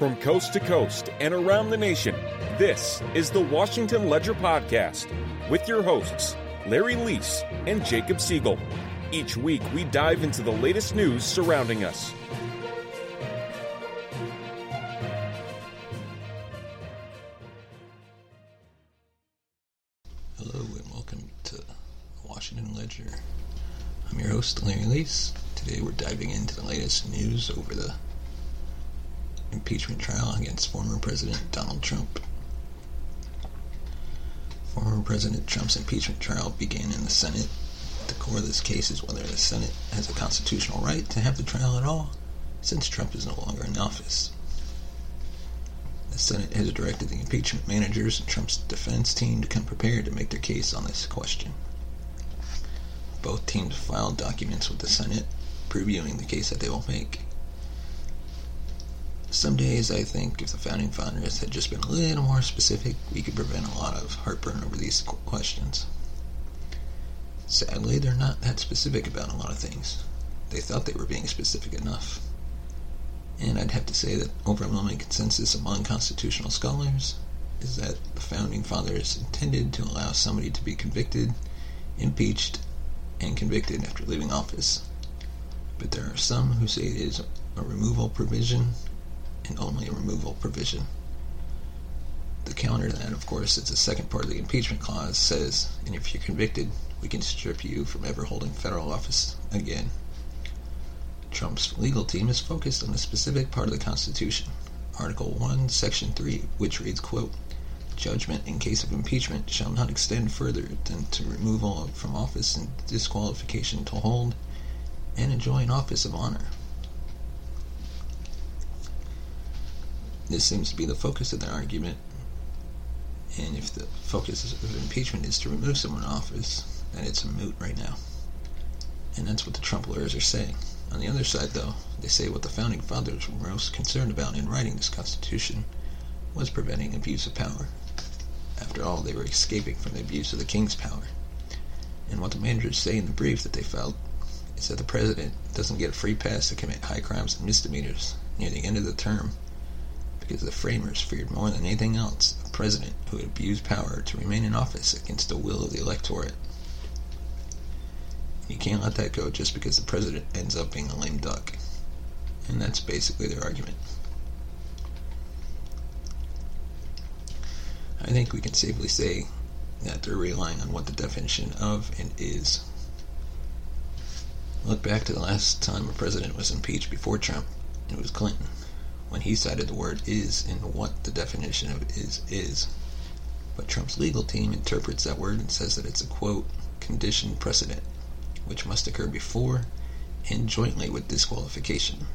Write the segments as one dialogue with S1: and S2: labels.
S1: From coast to coast and around the nation, this is the Washington Ledger Podcast with your hosts, Larry Leese and Jacob Siegel. Each week, we dive into the latest news surrounding us.
S2: Hello and welcome to Washington Ledger. I'm your host, Larry Leese. Today we're diving into the latest news over the impeachment trial against former President Donald Trump. Former President Trump's impeachment trial began in the Senate. The core of this case is whether the Senate has a constitutional right to have the trial at all, since Trump is no longer in office. The Senate has directed the impeachment managers and Trump's defense team to come prepared to make their case on this question. Both teams filed documents with the Senate previewing the case that they will make. Some days I think if the founding fathers had just been a little more specific, we could prevent a lot of heartburn over these questions. Sadly, they're not that specific about a lot of things. They thought they were being specific enough. And I'd have to say that overwhelming consensus among constitutional scholars is that the founding fathers intended to allow somebody to be convicted, impeached, and convicted after leaving office. But there are some who say it is a removal provision and only removal provision. The counter that, of course, is the second part of the impeachment clause says, and if you're convicted, we can strip you from ever holding federal office again. Trump's legal team is focused on a specific part of the Constitution, Article 1, Section 3, which reads, quote, Judgment in case of impeachment shall not extend further than to removal from office and disqualification to hold and enjoy an office of honor. This seems to be the focus of their argument, and if the focus of impeachment is to remove someone office, then it's a moot right now. And that's what the Trump lawyers are saying. On the other side, though, they say what the founding fathers were most concerned about in writing this Constitution was preventing abuse of power. After all, they were escaping from the abuse of the king's power. And what the managers say in the brief that they filed is that the president doesn't get a free pass to commit high crimes and misdemeanors near the end of the term because the framers feared more than anything else a president who would abuse power to remain in office against the will of the electorate. You can't let that go just because the president ends up being a lame duck. And that's basically their argument. I think we can safely say that they're relying on what the definition of and is. Look back to the last time a president was impeached before Trump. It was Clinton, when he cited the word is in what the definition of is is. But Trump's legal team interprets that word and says that it's a quote, condition precedent, which must occur before and jointly with disqualification.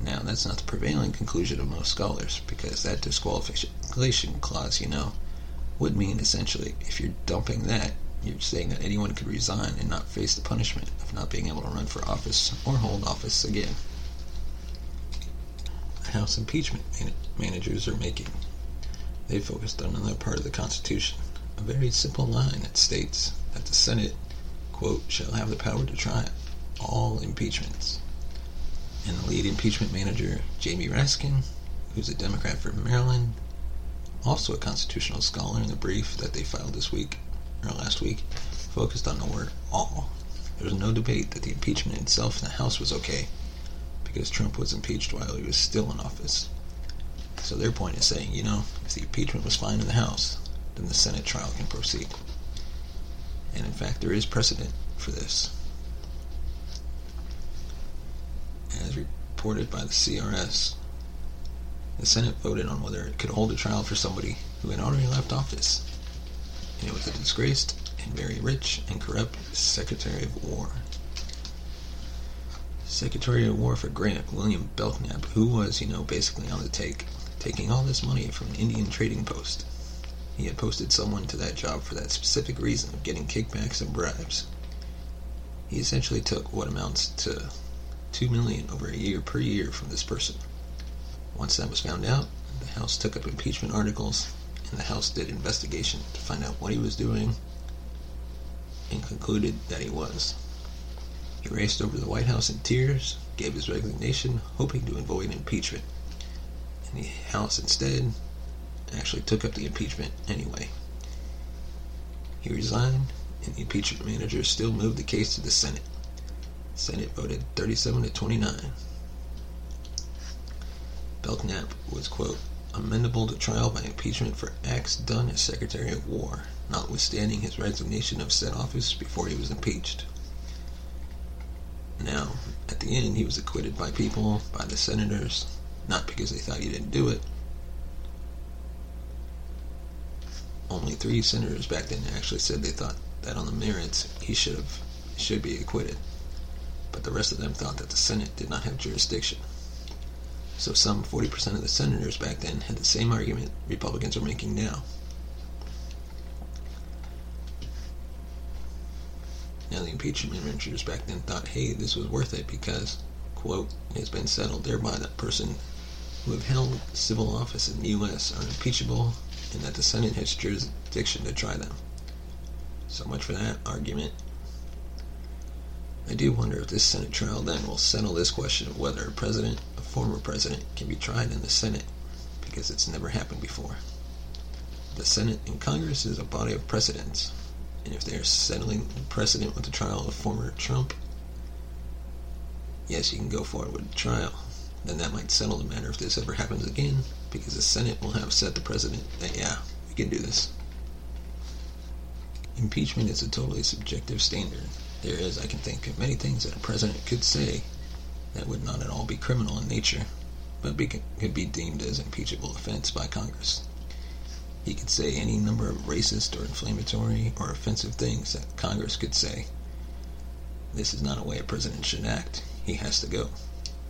S2: Now, that's not the prevailing conclusion of most scholars, because that disqualification clause, you know, would mean essentially if you're dumping that, you're saying that anyone could resign and not face the punishment of not being able to run for office or hold office again. House impeachment man- managers are making. They focused on another part of the Constitution, a very simple line that states that the Senate, quote, shall have the power to try all impeachments. And the lead impeachment manager, Jamie Raskin, who's a Democrat from Maryland, also a constitutional scholar in the brief that they filed this week, or last week, focused on the word all. There was no debate that the impeachment itself in the House was okay, because Trump was impeached while he was still in office. So their point is saying, you know, if the impeachment was fine in the House, then the Senate trial can proceed. And in fact, there is precedent for this. As reported by the CRS, the Senate voted on whether it could hold a trial for somebody who had already left office. And it was a disgraced and very rich and corrupt Secretary of War. Secretary of War for Grant, William Belknap, who was, you know, basically on the take, taking all this money from an Indian trading post. He had posted someone to that job for that specific reason of getting kickbacks and bribes. He essentially took what amounts to two million over a year per year from this person. Once that was found out, the House took up impeachment articles, and the House did investigation to find out what he was doing, and concluded that he was. He raced over to the White House in tears, gave his resignation, hoping to avoid impeachment. And the House instead actually took up the impeachment anyway. He resigned, and the impeachment manager still moved the case to the Senate. The Senate voted 37 to 29. Belknap was, quote, amendable to trial by impeachment for acts done as Secretary of War, notwithstanding his resignation of said office before he was impeached. Now, at the end, he was acquitted by people, by the senators, not because they thought he didn't do it. Only three senators back then actually said they thought that on the merits he should have should be acquitted, but the rest of them thought that the Senate did not have jurisdiction. So some 40% of the senators back then had the same argument Republicans are making now. Now the impeachment managers back then thought, hey, this was worth it because, quote, it has been settled thereby that person who have held civil office in the U.S. are impeachable and that the Senate has jurisdiction to try them. So much for that argument. I do wonder if this Senate trial then will settle this question of whether a president a former president can be tried in the Senate because it's never happened before. The Senate and Congress is a body of precedents, and if they are settling precedent with the trial of former Trump, yes, you can go forward with the trial. Then that might settle the matter if this ever happens again, because the Senate will have set the precedent that, yeah, we can do this. Impeachment is a totally subjective standard. There is, I can think of many things that a president could say that would not at all be criminal in nature, but be, could be deemed as impeachable offense by Congress. He could say any number of racist or inflammatory or offensive things that Congress could say. This is not a way a president should act. He has to go.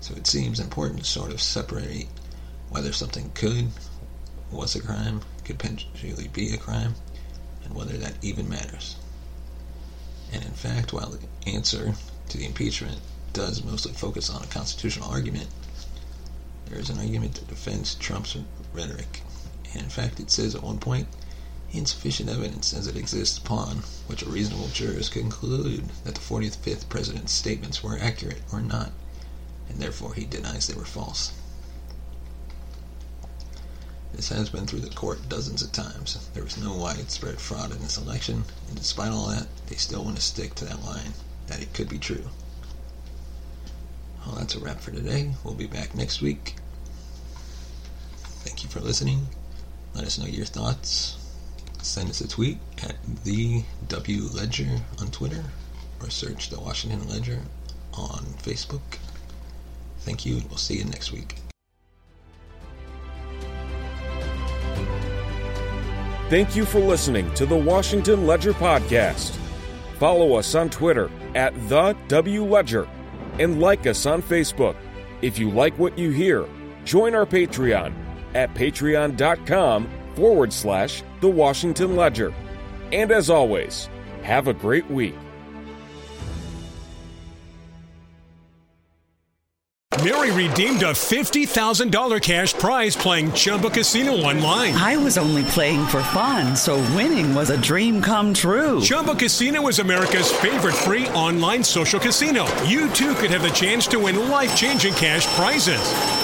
S2: So it seems important to sort of separate whether something could, was a crime, could potentially be a crime, and whether that even matters. And in fact, while the answer to the impeachment does mostly focus on a constitutional argument, there is an argument that defends Trump's rhetoric. And in fact, it says at one point, insufficient evidence as it exists upon which a reasonable jurist could conclude that the 45th president's statements were accurate or not, and therefore he denies they were false. This has been through the court dozens of times. There was no widespread fraud in this election, and despite all that, they still want to stick to that line that it could be true. Well, that's a wrap for today. We'll be back next week. Thank you for listening. Let us know your thoughts. Send us a tweet at the W Ledger on Twitter or search the Washington Ledger on Facebook. Thank you, and we'll see you next week.
S1: Thank you for listening to the Washington Ledger Podcast. Follow us on Twitter at the W Ledger and like us on Facebook. If you like what you hear, join our Patreon at patreon.com forward slash the Washington Ledger. And as always, have a great week.
S3: Mary redeemed a $50,000 cash prize playing Chumba Casino online.
S4: I was only playing for fun, so winning was a dream come true.
S3: Chumba Casino is America's favorite free online social casino. You too could have the chance to win life changing cash prizes.